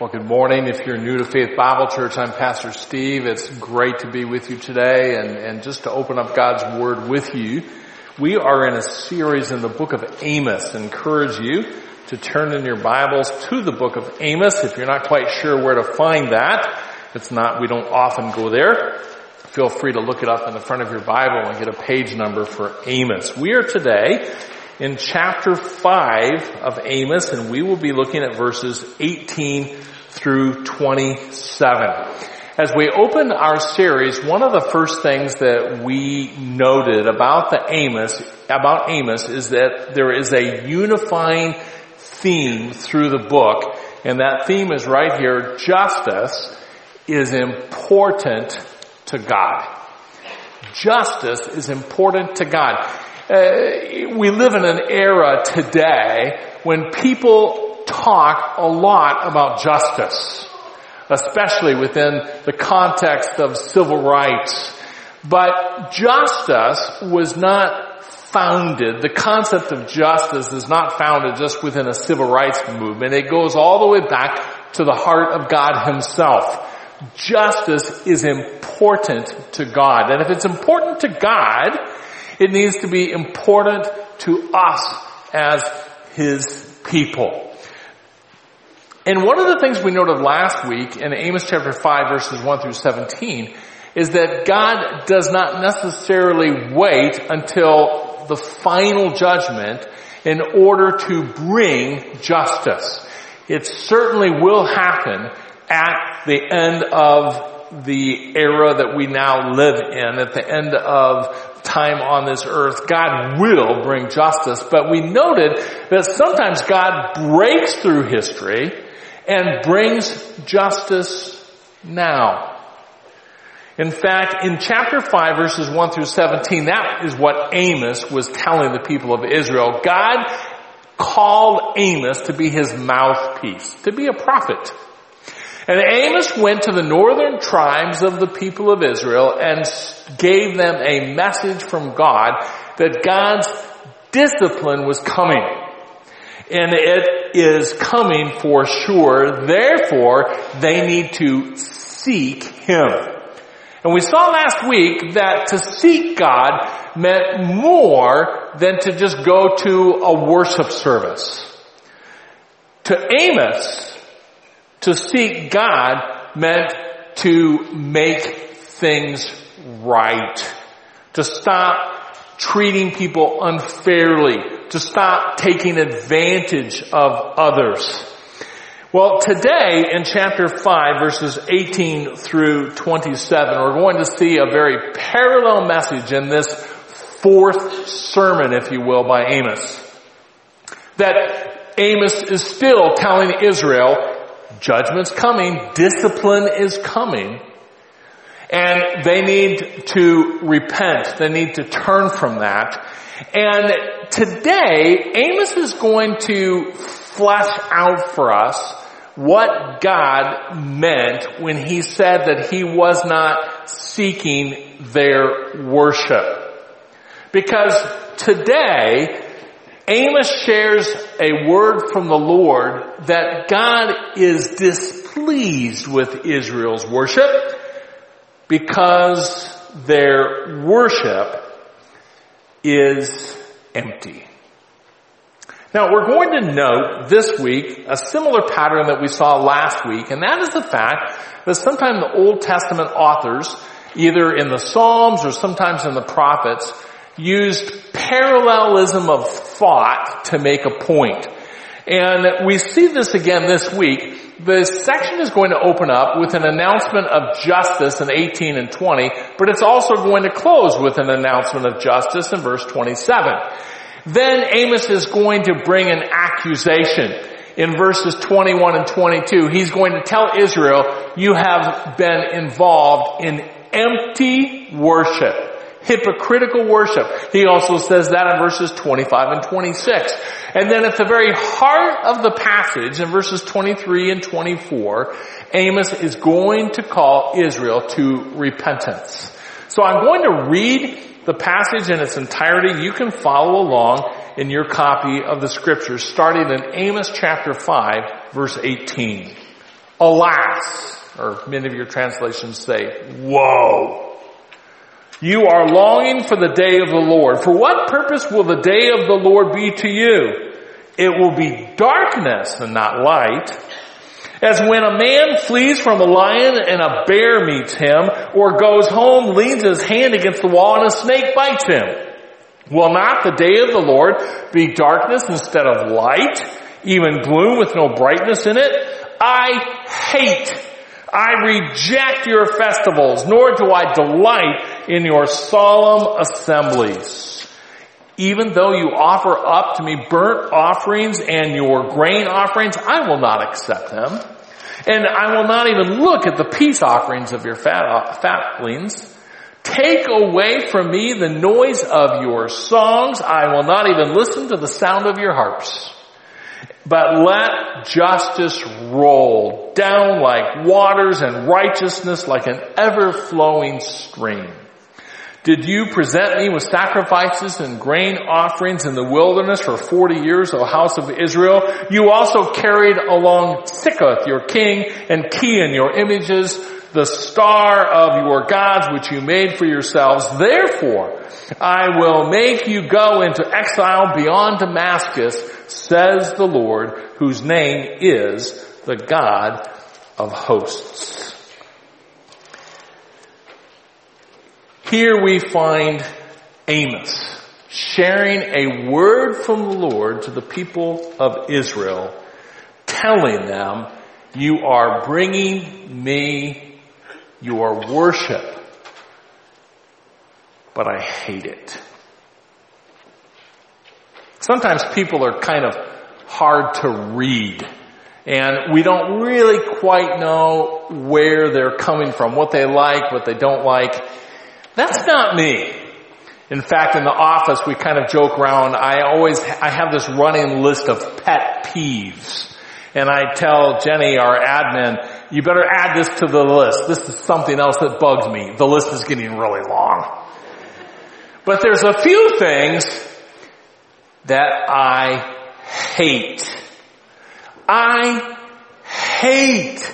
Well, good morning. If you're new to Faith Bible Church, I'm Pastor Steve. It's great to be with you today and, and just to open up God's Word with you. We are in a series in the book of Amos. I encourage you to turn in your Bibles to the book of Amos. If you're not quite sure where to find that, it's not, we don't often go there. Feel free to look it up in the front of your Bible and get a page number for Amos. We are today in chapter 5 of Amos and we will be looking at verses 18 through 27. As we open our series, one of the first things that we noted about the Amos, about Amos is that there is a unifying theme through the book, and that theme is right here, justice is important to God. Justice is important to God. Uh, we live in an era today when people talk a lot about justice, especially within the context of civil rights. But justice was not founded, the concept of justice is not founded just within a civil rights movement. It goes all the way back to the heart of God himself. Justice is important to God. And if it's important to God, it needs to be important to us as His people. And one of the things we noted last week in Amos chapter 5 verses 1 through 17 is that God does not necessarily wait until the final judgment in order to bring justice. It certainly will happen at the end of the era that we now live in, at the end of time on this earth, God will bring justice. But we noted that sometimes God breaks through history and brings justice now. In fact, in chapter 5 verses 1 through 17, that is what Amos was telling the people of Israel. God called Amos to be his mouthpiece, to be a prophet. And Amos went to the northern tribes of the people of Israel and gave them a message from God that God's discipline was coming and it is coming for sure. Therefore, they need to seek Him. And we saw last week that to seek God meant more than to just go to a worship service. To Amos, to seek God meant to make things right. To stop treating people unfairly to stop taking advantage of others. Well, today in chapter 5 verses 18 through 27, we're going to see a very parallel message in this fourth sermon, if you will, by Amos. That Amos is still telling Israel, judgment's coming, discipline is coming, and they need to repent. They need to turn from that. And today, Amos is going to flesh out for us what God meant when he said that he was not seeking their worship. Because today, Amos shares a word from the Lord that God is displeased with Israel's worship because their worship is empty. Now we're going to note this week a similar pattern that we saw last week, and that is the fact that sometimes the Old Testament authors, either in the Psalms or sometimes in the prophets, used parallelism of thought to make a point. And we see this again this week the section is going to open up with an announcement of justice in 18 and 20, but it's also going to close with an announcement of justice in verse 27. Then Amos is going to bring an accusation in verses 21 and 22. He's going to tell Israel, you have been involved in empty worship hypocritical worship. He also says that in verses 25 and 26. And then at the very heart of the passage in verses 23 and 24, Amos is going to call Israel to repentance. So I'm going to read the passage in its entirety. You can follow along in your copy of the scriptures starting in Amos chapter 5 verse 18. Alas, or many of your translations say, woe. You are longing for the day of the Lord. For what purpose will the day of the Lord be to you? It will be darkness and not light. As when a man flees from a lion and a bear meets him, or goes home, leans his hand against the wall and a snake bites him. Will not the day of the Lord be darkness instead of light, even gloom with no brightness in it? I hate, I reject your festivals, nor do I delight in your solemn assemblies. Even though you offer up to me burnt offerings and your grain offerings, I will not accept them. And I will not even look at the peace offerings of your fat, uh, fatlings. Take away from me the noise of your songs. I will not even listen to the sound of your harps. But let justice roll down like waters and righteousness like an ever-flowing stream. Did you present me with sacrifices and grain offerings in the wilderness for 40 years, O house of Israel? You also carried along Sikkuth, your king, and Kiyyun, your images, the star of your gods which you made for yourselves. Therefore, I will make you go into exile beyond Damascus, says the Lord, whose name is the God of hosts. Here we find Amos sharing a word from the Lord to the people of Israel, telling them, you are bringing me your worship, but I hate it. Sometimes people are kind of hard to read and we don't really quite know where they're coming from, what they like, what they don't like. That's not me. In fact, in the office, we kind of joke around. I always, I have this running list of pet peeves. And I tell Jenny, our admin, you better add this to the list. This is something else that bugs me. The list is getting really long. But there's a few things that I hate. I hate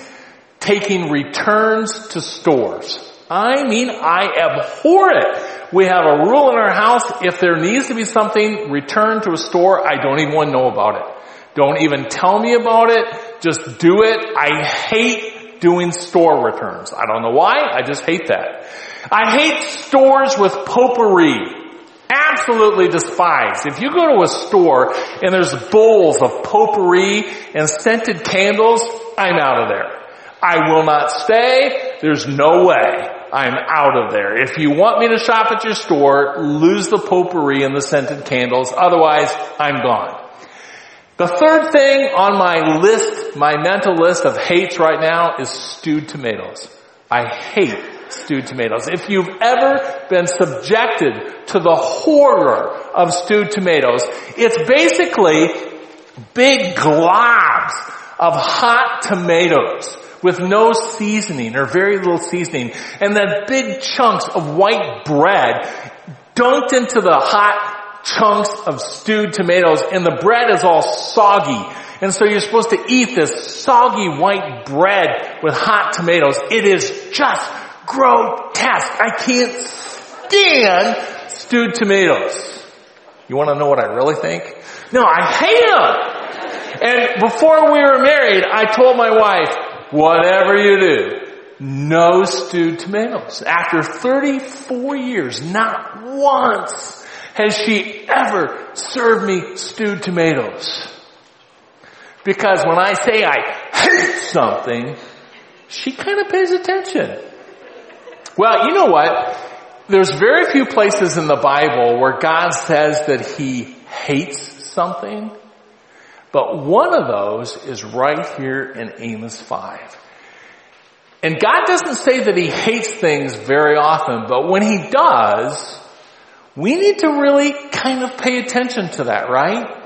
taking returns to stores. I mean, I abhor it. We have a rule in our house, if there needs to be something returned to a store, I don't even want to know about it. Don't even tell me about it. Just do it. I hate doing store returns. I don't know why. I just hate that. I hate stores with potpourri. Absolutely despise. If you go to a store and there's bowls of potpourri and scented candles, I'm out of there. I will not stay. There's no way. I'm out of there. If you want me to shop at your store, lose the potpourri and the scented candles. Otherwise, I'm gone. The third thing on my list, my mental list of hates right now is stewed tomatoes. I hate stewed tomatoes. If you've ever been subjected to the horror of stewed tomatoes, it's basically big globs of hot tomatoes with no seasoning or very little seasoning and then big chunks of white bread dunked into the hot chunks of stewed tomatoes and the bread is all soggy. And so you're supposed to eat this soggy white bread with hot tomatoes. It is just grotesque. I can't stand stewed tomatoes. You want to know what I really think? No, I hate them. And before we were married, I told my wife, whatever you do, no stewed tomatoes. After 34 years, not once has she ever served me stewed tomatoes. Because when I say I hate something, she kind of pays attention. Well, you know what? There's very few places in the Bible where God says that He hates something. But one of those is right here in Amos 5. And God doesn't say that He hates things very often, but when He does, we need to really kind of pay attention to that, right?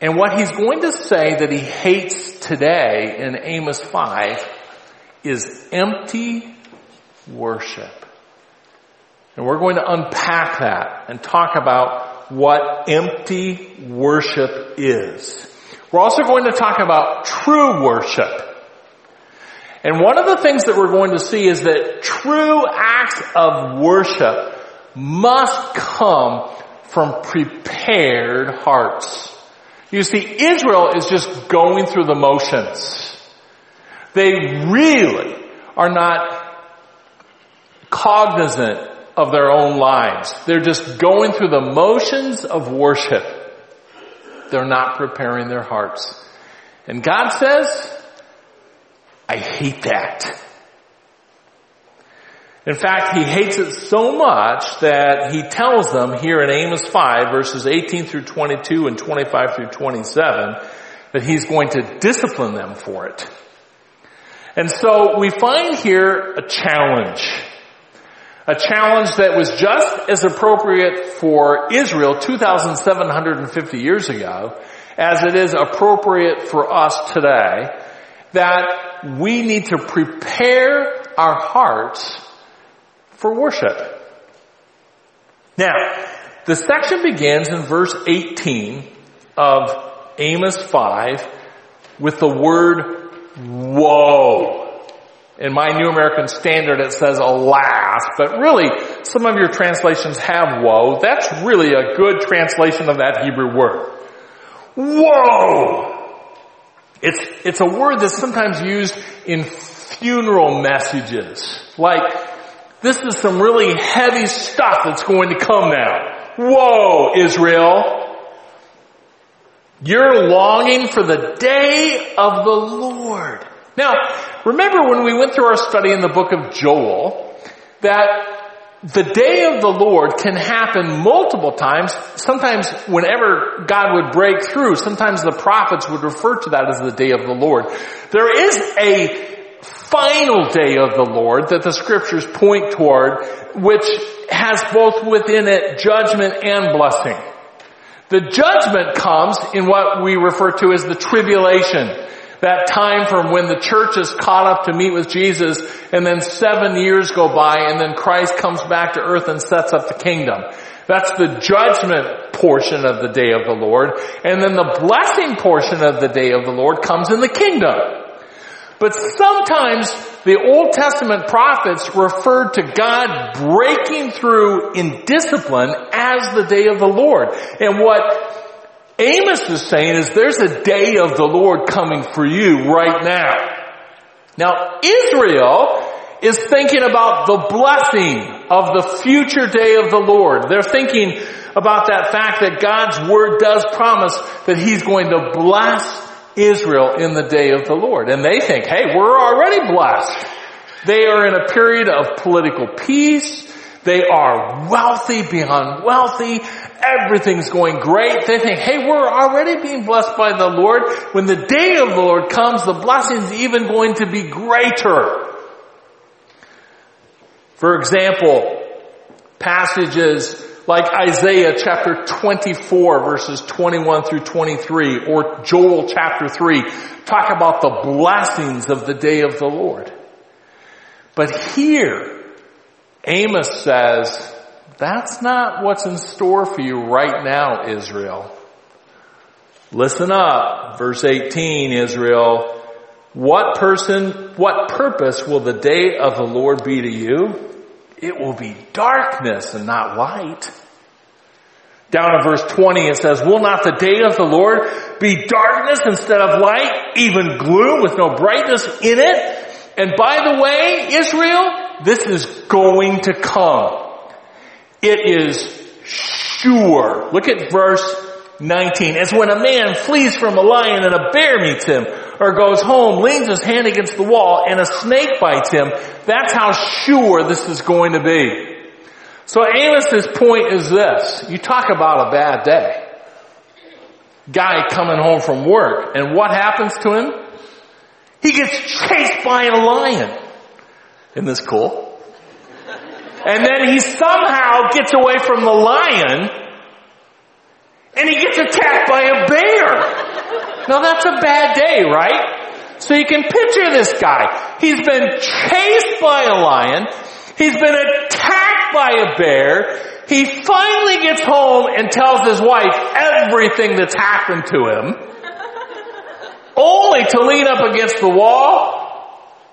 And what He's going to say that He hates today in Amos 5 is empty worship. And we're going to unpack that and talk about what empty worship is. We're also going to talk about true worship. And one of the things that we're going to see is that true acts of worship must come from prepared hearts. You see, Israel is just going through the motions. They really are not cognizant of their own lives. They're just going through the motions of worship. They're not preparing their hearts. And God says, I hate that. In fact, he hates it so much that he tells them here in Amos 5 verses 18 through 22 and 25 through 27 that he's going to discipline them for it. And so we find here a challenge. A challenge that was just as appropriate for Israel 2,750 years ago as it is appropriate for us today that we need to prepare our hearts for worship. Now, the section begins in verse 18 of Amos 5 with the word woe. In my New American Standard it says alas, but really some of your translations have woe. That's really a good translation of that Hebrew word. Woe! It's, it's a word that's sometimes used in funeral messages. Like, this is some really heavy stuff that's going to come now. Woe, Israel! You're longing for the day of the Lord. Now, remember when we went through our study in the book of Joel, that the day of the Lord can happen multiple times. Sometimes whenever God would break through, sometimes the prophets would refer to that as the day of the Lord. There is a final day of the Lord that the scriptures point toward, which has both within it judgment and blessing. The judgment comes in what we refer to as the tribulation that time from when the church is caught up to meet with Jesus and then seven years go by and then Christ comes back to earth and sets up the kingdom. That's the judgment portion of the day of the Lord. And then the blessing portion of the day of the Lord comes in the kingdom. But sometimes the Old Testament prophets referred to God breaking through in discipline as the day of the Lord. And what Amos is saying is there's a day of the Lord coming for you right now. Now Israel is thinking about the blessing of the future day of the Lord. They're thinking about that fact that God's word does promise that he's going to bless Israel in the day of the Lord. And they think, hey, we're already blessed. They are in a period of political peace. They are wealthy beyond wealthy. Everything's going great. They think, hey, we're already being blessed by the Lord. When the day of the Lord comes, the blessing's even going to be greater. For example, passages like Isaiah chapter 24 verses 21 through 23 or Joel chapter 3 talk about the blessings of the day of the Lord. But here, Amos says, that's not what's in store for you right now, Israel. Listen up. Verse 18, Israel. What person, what purpose will the day of the Lord be to you? It will be darkness and not light. Down in verse 20 it says, Will not the day of the Lord be darkness instead of light, even gloom with no brightness in it? And by the way, Israel, this is going to come. It is sure. Look at verse 19. As when a man flees from a lion and a bear meets him, or goes home, leans his hand against the wall, and a snake bites him, that's how sure this is going to be. So Amos's point is this. You talk about a bad day. Guy coming home from work, and what happens to him? He gets chased by a lion. Isn't this cool? And then he somehow gets away from the lion and he gets attacked by a bear. Now that's a bad day, right? So you can picture this guy. He's been chased by a lion. He's been attacked by a bear. He finally gets home and tells his wife everything that's happened to him. only to lean up against the wall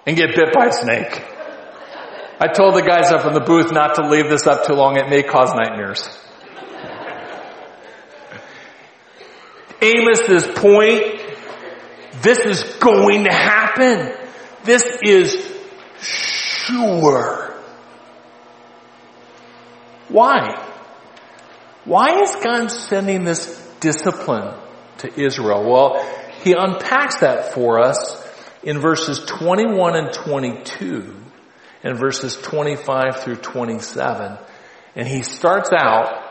and get bit by a snake. I told the guys up in the booth not to leave this up too long. It may cause nightmares. Amos's point, this is going to happen. This is sure. Why? Why is God sending this discipline to Israel? Well, he unpacks that for us in verses 21 and 22 and verses 25 through 27. And he starts out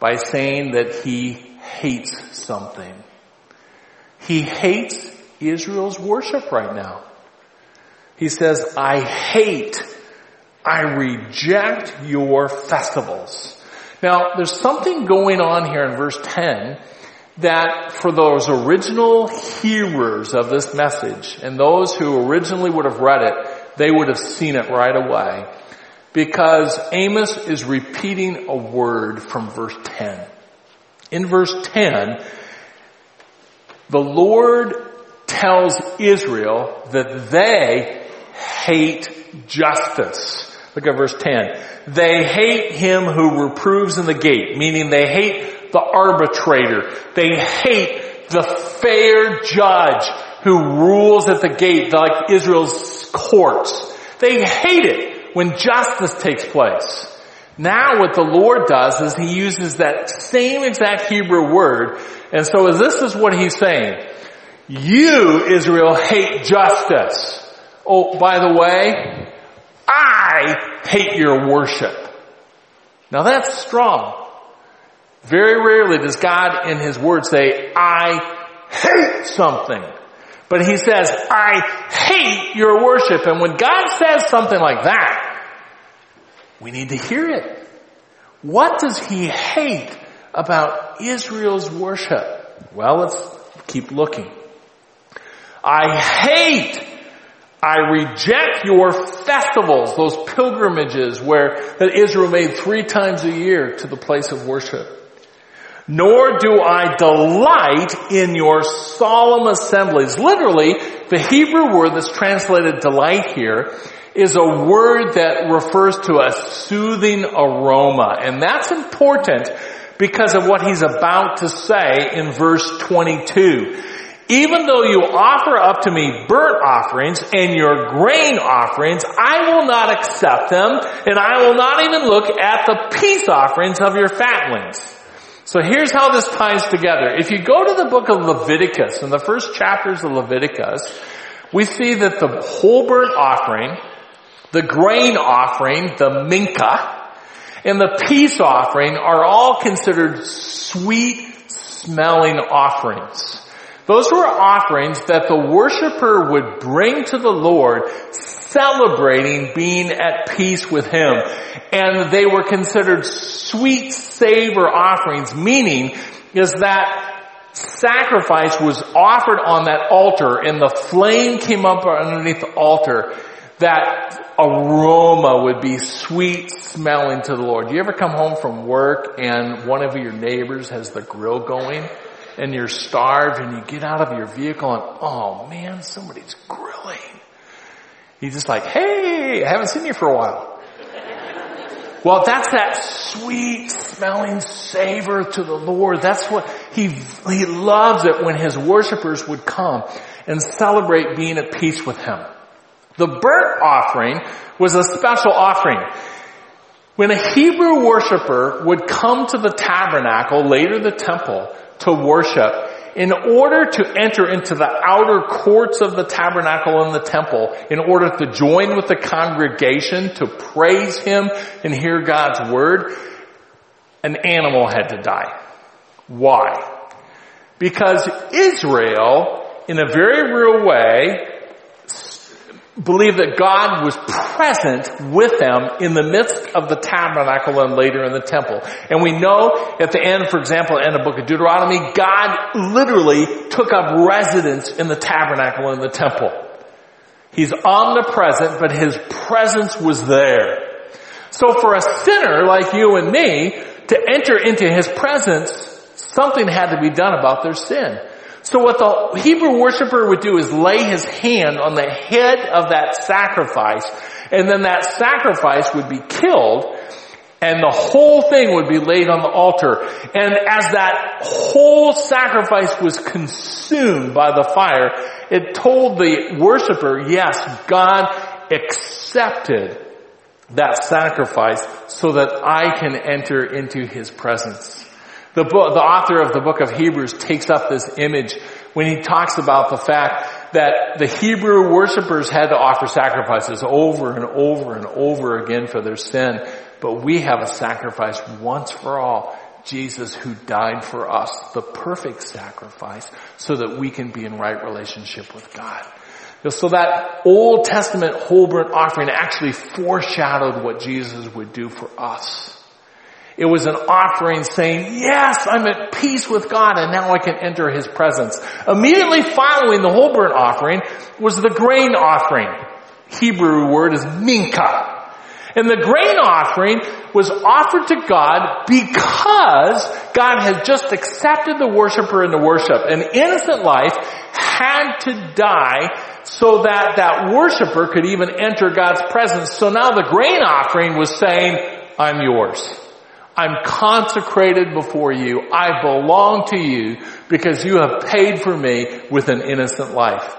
by saying that he hates something. He hates Israel's worship right now. He says, I hate, I reject your festivals. Now, there's something going on here in verse 10 that for those original hearers of this message and those who originally would have read it, they would have seen it right away. Because Amos is repeating a word from verse 10. In verse 10, the Lord tells Israel that they hate justice. Look at verse 10. They hate him who reproves in the gate, meaning they hate the arbitrator. They hate the fair judge who rules at the gate like Israel's courts. They hate it when justice takes place. Now what the Lord does is he uses that same exact Hebrew word, and so this is what he's saying. You, Israel, hate justice. Oh, by the way, I hate your worship. Now that's strong. Very rarely does God in His Word say, I hate something. But He says, I hate your worship. And when God says something like that, we need to hear it. What does He hate about Israel's worship? Well, let's keep looking. I hate I reject your festivals, those pilgrimages where that Israel made three times a year to the place of worship. Nor do I delight in your solemn assemblies. Literally, the Hebrew word that's translated delight here is a word that refers to a soothing aroma. And that's important because of what he's about to say in verse 22. Even though you offer up to me burnt offerings and your grain offerings, I will not accept them, and I will not even look at the peace offerings of your fatlings. So here's how this ties together. If you go to the book of Leviticus, in the first chapters of Leviticus, we see that the whole burnt offering, the grain offering, the mincha, and the peace offering are all considered sweet smelling offerings. Those were offerings that the worshiper would bring to the Lord celebrating being at peace with Him. And they were considered sweet savor offerings, meaning is that sacrifice was offered on that altar and the flame came up underneath the altar, that aroma would be sweet smelling to the Lord. You ever come home from work and one of your neighbors has the grill going? and you're starved and you get out of your vehicle and, oh man, somebody's grilling. He's just like, hey, I haven't seen you for a while. Well, that's that sweet smelling savor to the Lord. That's what he, he loves it when his worshipers would come and celebrate being at peace with him. The burnt offering was a special offering. When a Hebrew worshiper would come to the tabernacle, later the temple, to worship, in order to enter into the outer courts of the tabernacle and the temple, in order to join with the congregation to praise Him and hear God's word, an animal had to die. Why? Because Israel, in a very real way, believe that God was present with them in the midst of the tabernacle and later in the temple. And we know at the end, for example, in the book of Deuteronomy, God literally took up residence in the tabernacle and the temple. He's omnipresent, but his presence was there. So for a sinner like you and me to enter into his presence, something had to be done about their sin. So what the Hebrew worshiper would do is lay his hand on the head of that sacrifice, and then that sacrifice would be killed, and the whole thing would be laid on the altar. And as that whole sacrifice was consumed by the fire, it told the worshiper, yes, God accepted that sacrifice so that I can enter into his presence. The, book, the author of the book of Hebrews takes up this image when he talks about the fact that the Hebrew worshippers had to offer sacrifices over and over and over again for their sin. But we have a sacrifice once for all. Jesus who died for us, the perfect sacrifice, so that we can be in right relationship with God. So that Old Testament whole burnt offering actually foreshadowed what Jesus would do for us. It was an offering saying, yes, I'm at peace with God and now I can enter His presence. Immediately following the whole burnt offering was the grain offering. Hebrew word is mincha. And the grain offering was offered to God because God had just accepted the worshiper in the worship. An innocent life had to die so that that worshiper could even enter God's presence. So now the grain offering was saying, I'm yours. I'm consecrated before you. I belong to you because you have paid for me with an innocent life.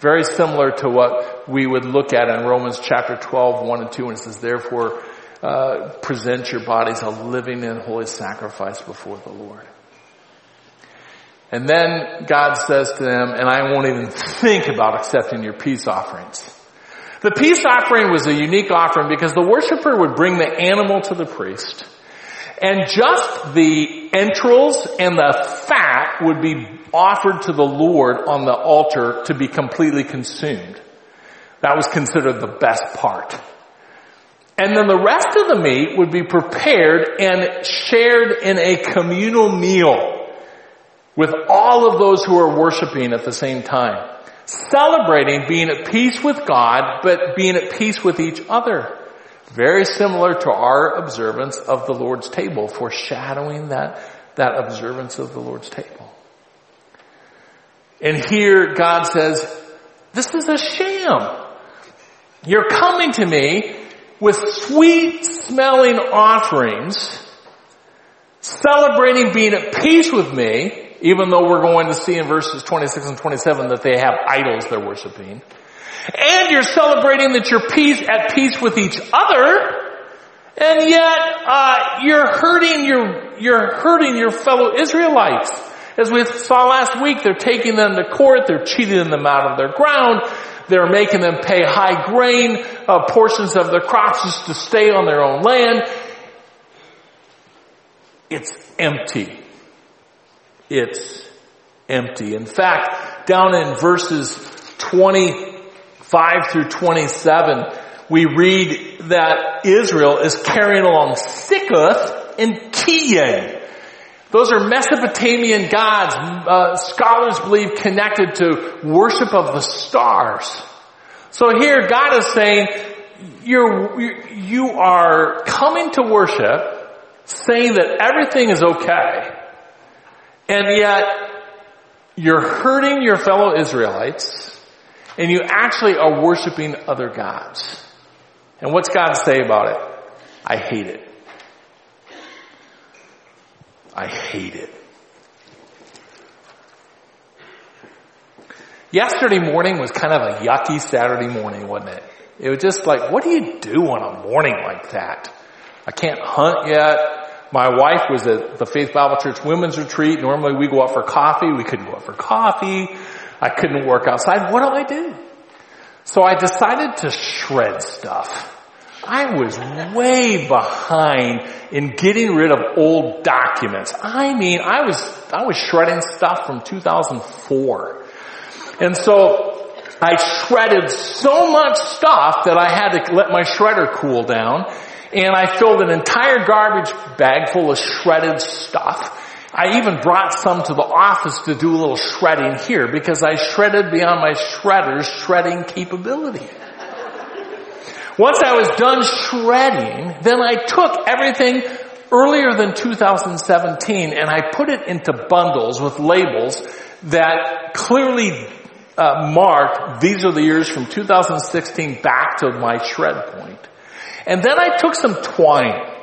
Very similar to what we would look at in Romans chapter 12, 1 and 2, and it says, therefore, uh, present your bodies a living and holy sacrifice before the Lord. And then God says to them, and I won't even think about accepting your peace offerings. The peace offering was a unique offering because the worshiper would bring the animal to the priest and just the entrails and the fat would be offered to the Lord on the altar to be completely consumed. That was considered the best part. And then the rest of the meat would be prepared and shared in a communal meal with all of those who are worshiping at the same time. Celebrating being at peace with God, but being at peace with each other. Very similar to our observance of the Lord's table, foreshadowing that, that observance of the Lord's table. And here God says, this is a sham. You're coming to me with sweet smelling offerings, celebrating being at peace with me, even though we're going to see in verses 26 and 27 that they have idols they're worshiping. And you're celebrating that you're peace, at peace with each other, and yet uh, you're hurting your you're hurting your fellow Israelites. As we saw last week, they're taking them to court, they're cheating them out of their ground, they're making them pay high grain uh, portions of their crops just to stay on their own land. It's empty. It's empty. In fact, down in verses 25 through 27, we read that Israel is carrying along Sikkuth and Kiyeh. Those are Mesopotamian gods, uh, scholars believe connected to worship of the stars. So here God is saying, you're, you are coming to worship saying that everything is okay. And yet you're hurting your fellow Israelites and you actually are worshiping other gods. And what's God say about it? I hate it. I hate it. Yesterday morning was kind of a yucky Saturday morning, wasn't it? It was just like, what do you do on a morning like that? I can't hunt yet. My wife was at the Faith Bible Church Women's Retreat. Normally we go out for coffee. We couldn't go out for coffee. I couldn't work outside. What do I do? So I decided to shred stuff. I was way behind in getting rid of old documents. I mean, I was, I was shredding stuff from 2004. And so I shredded so much stuff that I had to let my shredder cool down and I filled an entire garbage bag full of shredded stuff. I even brought some to the office to do a little shredding here because I shredded beyond my shredder's shredding capability. Once I was done shredding, then I took everything earlier than 2017 and I put it into bundles with labels that clearly uh, marked these are the years from 2016 back to my shred point. And then I took some twine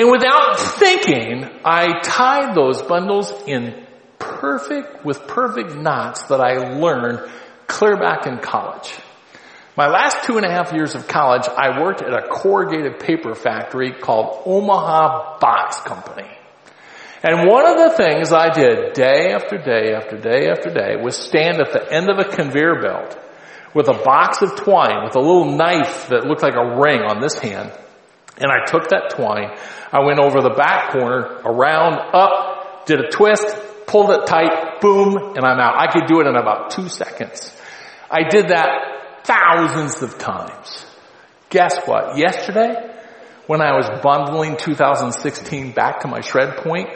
and without thinking, I tied those bundles in perfect, with perfect knots that I learned clear back in college. My last two and a half years of college, I worked at a corrugated paper factory called Omaha Box Company. And one of the things I did day after day after day after day was stand at the end of a conveyor belt with a box of twine with a little knife that looked like a ring on this hand. And I took that twine, I went over the back corner, around, up, did a twist, pulled it tight, boom, and I'm out. I could do it in about two seconds. I did that thousands of times. Guess what? Yesterday, when I was bundling 2016 back to my shred point,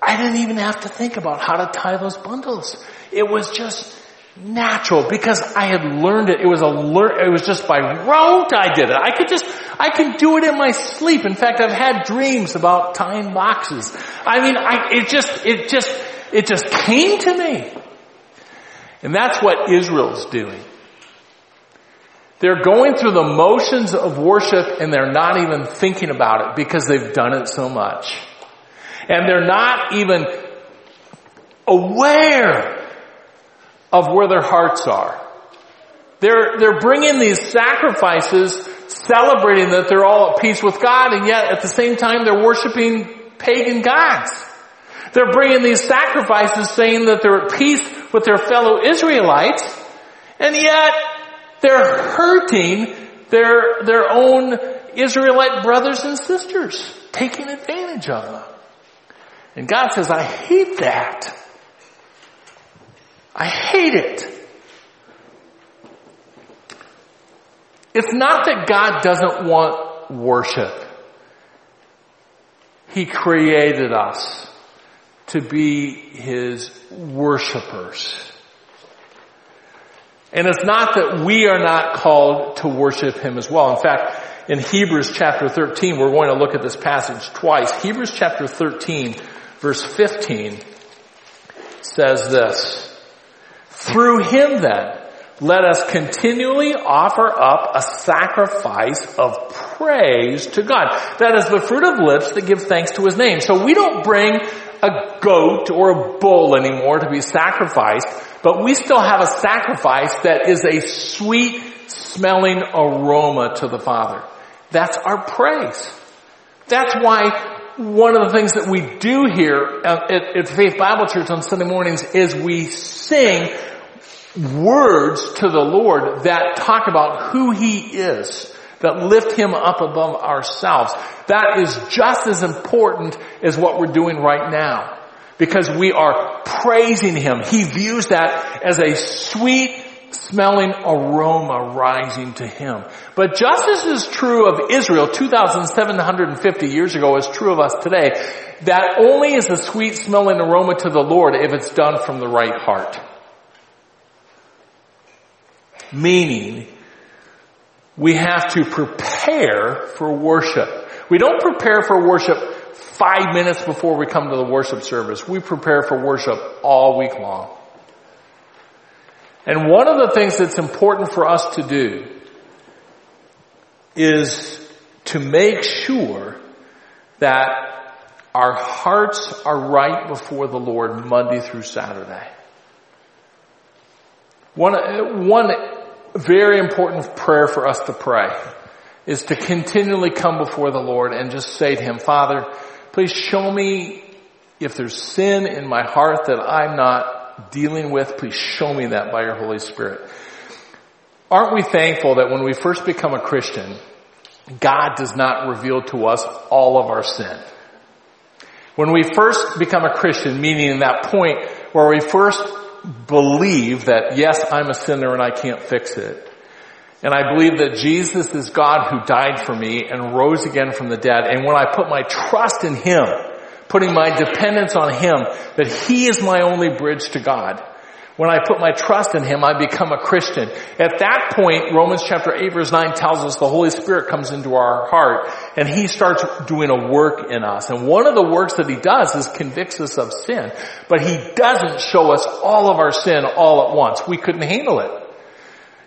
I didn't even have to think about how to tie those bundles. It was just natural because I had learned it. It was a lear- it was just by rote I did it. I could just, I could do it in my sleep. In fact, I've had dreams about tying boxes. I mean, I, it just, it just, it just came to me. And that's what Israel's doing. They're going through the motions of worship and they're not even thinking about it because they've done it so much. And they're not even aware of where their hearts are. They're, they're bringing these sacrifices, celebrating that they're all at peace with God, and yet at the same time they're worshiping pagan gods. They're bringing these sacrifices saying that they're at peace with their fellow Israelites, and yet they're hurting their, their own Israelite brothers and sisters, taking advantage of them. And God says, I hate that. I hate it. It's not that God doesn't want worship. He created us to be His worshipers. And it's not that we are not called to worship Him as well. In fact, in Hebrews chapter 13, we're going to look at this passage twice. Hebrews chapter 13 verse 15 says this, through him then, let us continually offer up a sacrifice of praise to God. That is the fruit of lips that give thanks to his name. So we don't bring a goat or a bull anymore to be sacrificed, but we still have a sacrifice that is a sweet smelling aroma to the Father. That's our praise. That's why one of the things that we do here uh, at, at, Faith Bible Church on Sunday mornings is we sing words to the Lord that talk about who He is, that lift Him up above ourselves. That is just as important as what we're doing right now. Because we are praising Him. He views that as a sweet smelling aroma rising to him. But just as is true of Israel 2,750 years ago is true of us today, that only is a sweet smelling aroma to the Lord if it's done from the right heart. Meaning, we have to prepare for worship. We don't prepare for worship five minutes before we come to the worship service. We prepare for worship all week long. And one of the things that's important for us to do is to make sure that our hearts are right before the Lord Monday through Saturday. One, one very important prayer for us to pray is to continually come before the Lord and just say to Him, Father, please show me if there's sin in my heart that I'm not dealing with, please show me that by your Holy Spirit. Aren't we thankful that when we first become a Christian, God does not reveal to us all of our sin? When we first become a Christian, meaning in that point where we first believe that yes, I'm a sinner and I can't fix it. And I believe that Jesus is God who died for me and rose again from the dead. And when I put my trust in Him, putting my dependence on Him, that He is my only bridge to God. When I put my trust in Him, I become a Christian. At that point, Romans chapter 8 verse 9 tells us the Holy Spirit comes into our heart and He starts doing a work in us. And one of the works that He does is convicts us of sin. But He doesn't show us all of our sin all at once. We couldn't handle it.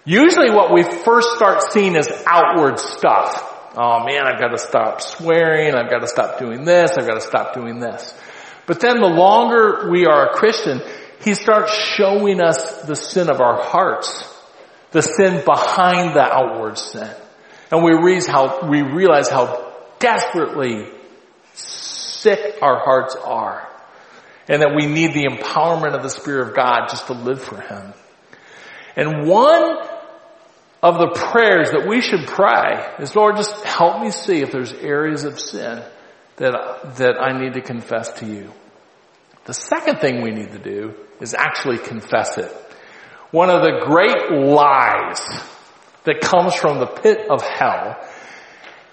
Usually what we first start seeing is outward stuff. Oh man, I've got to stop swearing. I've got to stop doing this. I've got to stop doing this. But then the longer we are a Christian, he starts showing us the sin of our hearts, the sin behind the outward sin. And we realize how, we realize how desperately sick our hearts are. And that we need the empowerment of the Spirit of God just to live for Him. And one of the prayers that we should pray is, Lord, just help me see if there's areas of sin that, that I need to confess to you. The second thing we need to do is actually confess it. One of the great lies that comes from the pit of hell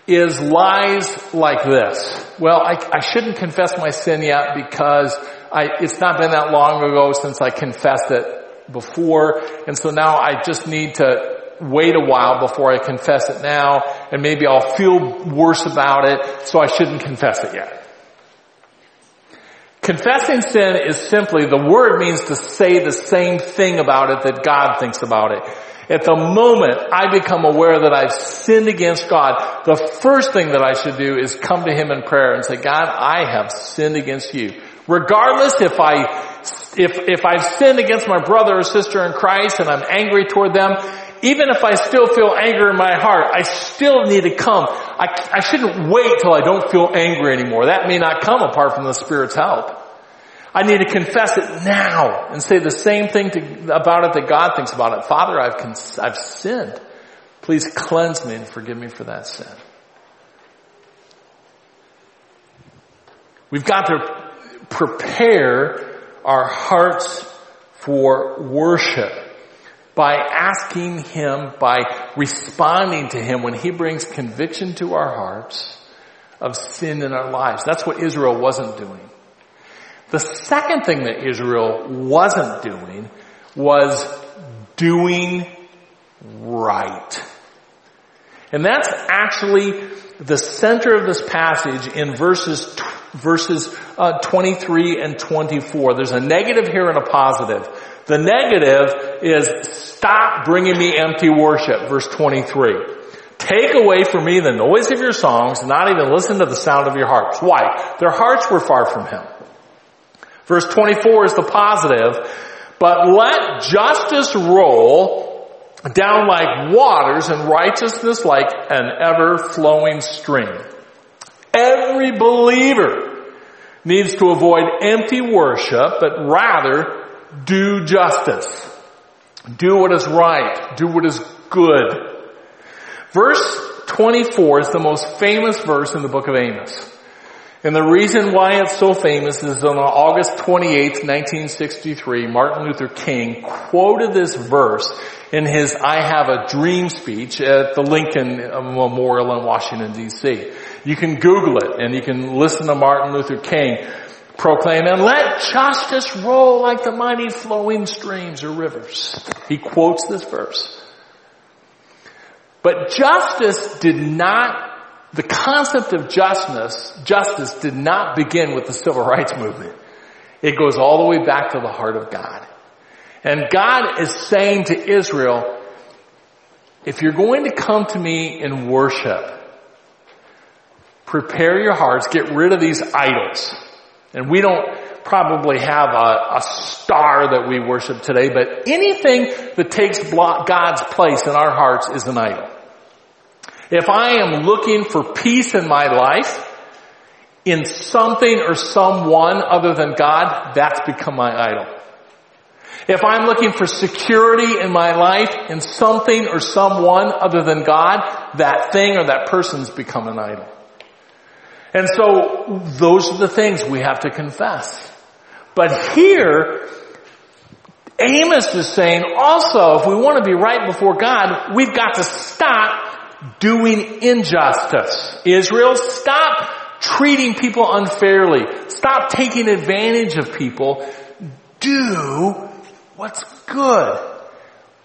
is lies like this. Well, I, I shouldn't confess my sin yet because I, it's not been that long ago since I confessed it before, and so now I just need to wait a while before I confess it now, and maybe I'll feel worse about it, so I shouldn't confess it yet. Confessing sin is simply, the word means to say the same thing about it that God thinks about it. At the moment I become aware that I've sinned against God, the first thing that I should do is come to Him in prayer and say, God, I have sinned against you. Regardless if I, if, if I've sinned against my brother or sister in Christ and I'm angry toward them, even if I still feel anger in my heart, I still need to come. I, I shouldn't wait till I don't feel angry anymore. That may not come apart from the Spirit's help. I need to confess it now and say the same thing to, about it that God thinks about it. Father, I've, I've sinned. Please cleanse me and forgive me for that sin. We've got to prepare our hearts for worship by asking Him, by responding to Him when He brings conviction to our hearts of sin in our lives. That's what Israel wasn't doing. The second thing that Israel wasn't doing was doing right. And that's actually the center of this passage in verses verses uh, 23 and 24. There's a negative here and a positive. The negative is stop bringing me empty worship, verse 23. Take away from me the noise of your songs, not even listen to the sound of your harps. Why? Their hearts were far from him. Verse 24 is the positive, but let justice roll down like waters and righteousness like an ever flowing stream. Every believer needs to avoid empty worship, but rather do justice. Do what is right. Do what is good. Verse 24 is the most famous verse in the book of Amos. And the reason why it's so famous is on August 28, 1963, Martin Luther King quoted this verse in his I Have a Dream speech at the Lincoln Memorial in Washington DC. You can Google it and you can listen to Martin Luther King proclaim and let justice roll like the mighty flowing streams or rivers. He quotes this verse. But justice did not, the concept of justice, justice did not begin with the civil rights movement. It goes all the way back to the heart of God. And God is saying to Israel, if you're going to come to me in worship, prepare your hearts, get rid of these idols. And we don't probably have a, a, star that we worship today, but anything that takes God's place in our hearts is an idol. If I am looking for peace in my life, in something or someone other than God, that's become my idol. If I'm looking for security in my life in something or someone other than God, that thing or that person's become an idol. And so those are the things we have to confess. But here, Amos is saying also, if we want to be right before God, we've got to stop doing injustice. Israel, stop treating people unfairly. Stop taking advantage of people. Do What's good?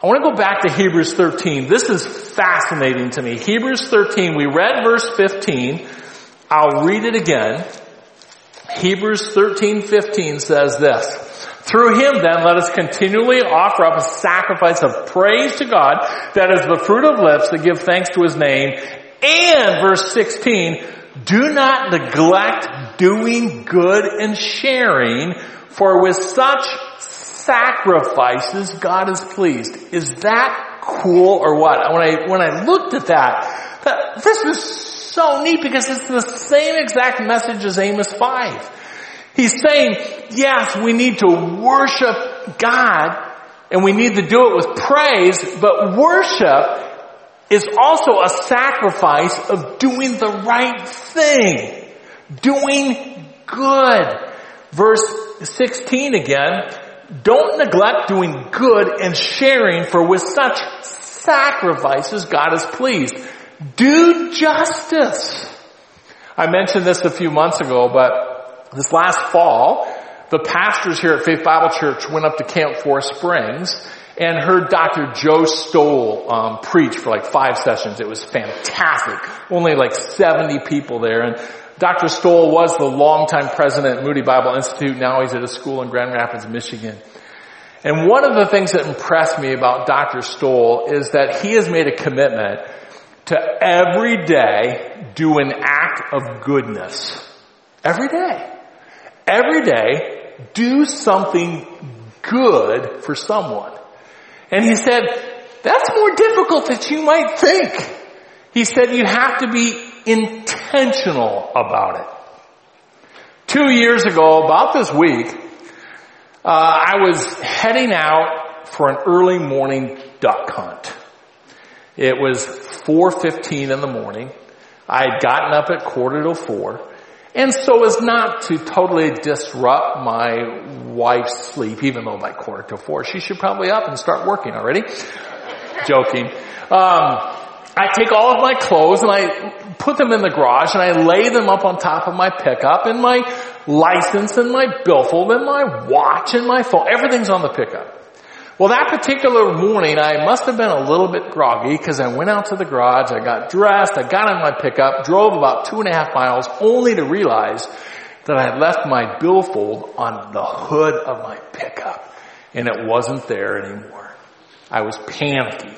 I want to go back to Hebrews 13. This is fascinating to me. Hebrews 13, we read verse 15. I'll read it again. Hebrews 13, 15 says this. Through him then let us continually offer up a sacrifice of praise to God that is the fruit of lips that give thanks to his name. And verse 16, do not neglect doing good and sharing for with such sacrifices God is pleased. Is that cool or what? When I, when I looked at that, that this is so neat because it's the same exact message as Amos 5. He's saying, yes, we need to worship God and we need to do it with praise, but worship is also a sacrifice of doing the right thing. Doing good. Verse 16 again, don't neglect doing good and sharing for with such sacrifices God is pleased. Do justice. I mentioned this a few months ago, but this last fall, the pastors here at Faith Bible Church went up to Camp Forest Springs and heard Dr. Joe Stowell um, preach for like five sessions. It was fantastic. Only like 70 people there. And Dr. Stowell was the longtime president at Moody Bible Institute. Now he's at a school in Grand Rapids, Michigan. And one of the things that impressed me about Dr. Stowell is that he has made a commitment to every day do an act of goodness. Every day. Every day, do something good for someone. And he said, that's more difficult than you might think. He said you have to be intentional about it. Two years ago, about this week, uh, I was heading out for an early morning duck hunt. It was 4.15 in the morning. I had gotten up at quarter to four. And so as not to totally disrupt my wife's sleep, even though by quarter to four, she should probably up and start working already. Joking. Um, I take all of my clothes and I put them in the garage and I lay them up on top of my pickup and my license and my billfold and my watch and my phone. Everything's on the pickup. Well, that particular morning, I must have been a little bit groggy because I went out to the garage, I got dressed, I got in my pickup, drove about two and a half miles only to realize that I had left my billfold on the hood of my pickup and it wasn't there anymore. I was panicky.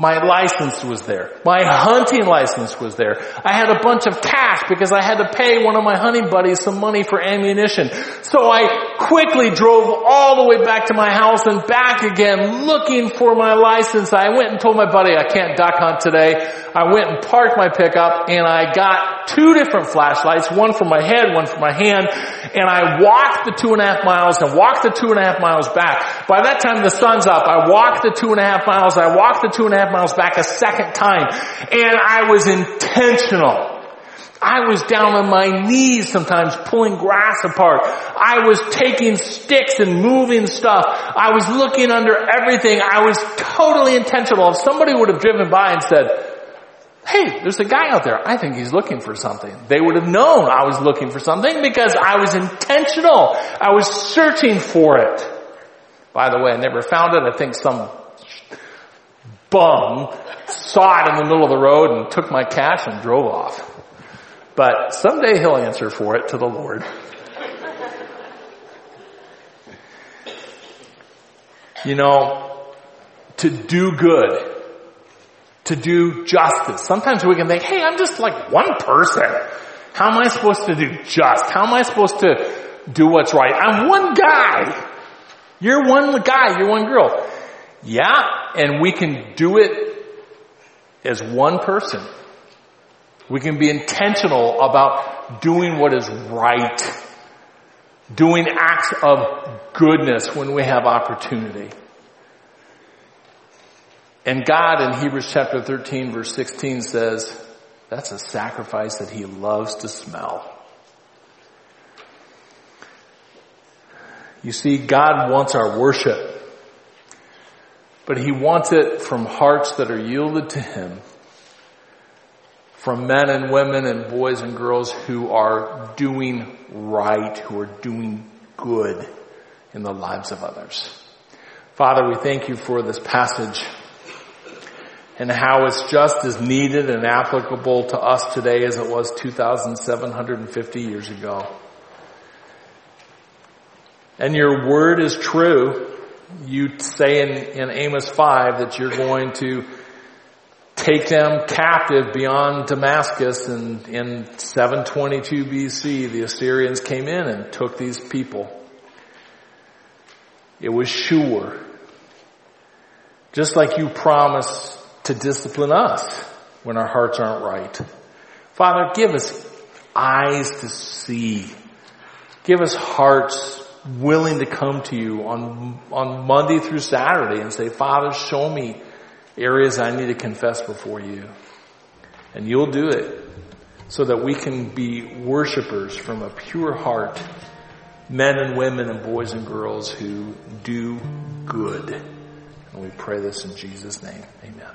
My license was there. My hunting license was there. I had a bunch of cash because I had to pay one of my hunting buddies some money for ammunition. So I quickly drove all the way back to my house and back again looking for my license. I went and told my buddy I can't duck hunt today. I went and parked my pickup and I got two different flashlights, one for my head, one for my hand, and I walked the two and a half miles and walked the two and a half miles back. By that time the sun's up. I walked the two and a half miles. I walked the two and a half miles back a second time. And I was intentional. I was down on my knees sometimes pulling grass apart. I was taking sticks and moving stuff. I was looking under everything. I was totally intentional. If somebody would have driven by and said, hey, there's a guy out there. I think he's looking for something. They would have known I was looking for something because I was intentional. I was searching for it. By the way, I never found it. I think some bum saw it in the middle of the road and took my cash and drove off. But someday he'll answer for it to the Lord. You know, to do good, to do justice. Sometimes we can think, hey, I'm just like one person. How am I supposed to do just? How am I supposed to do what's right? I'm one guy. You're one guy, you're one girl. Yeah, and we can do it as one person. We can be intentional about doing what is right. Doing acts of goodness when we have opportunity. And God in Hebrews chapter 13 verse 16 says, that's a sacrifice that he loves to smell. You see, God wants our worship but he wants it from hearts that are yielded to him, from men and women and boys and girls who are doing right, who are doing good in the lives of others. Father, we thank you for this passage and how it's just as needed and applicable to us today as it was 2,750 years ago. And your word is true. You say in, in Amos 5 that you're going to take them captive beyond Damascus and in 722 BC the Assyrians came in and took these people. It was sure. Just like you promised to discipline us when our hearts aren't right. Father, give us eyes to see. Give us hearts willing to come to you on, on Monday through Saturday and say, Father, show me areas I need to confess before you. And you'll do it so that we can be worshipers from a pure heart, men and women and boys and girls who do good. And we pray this in Jesus' name. Amen.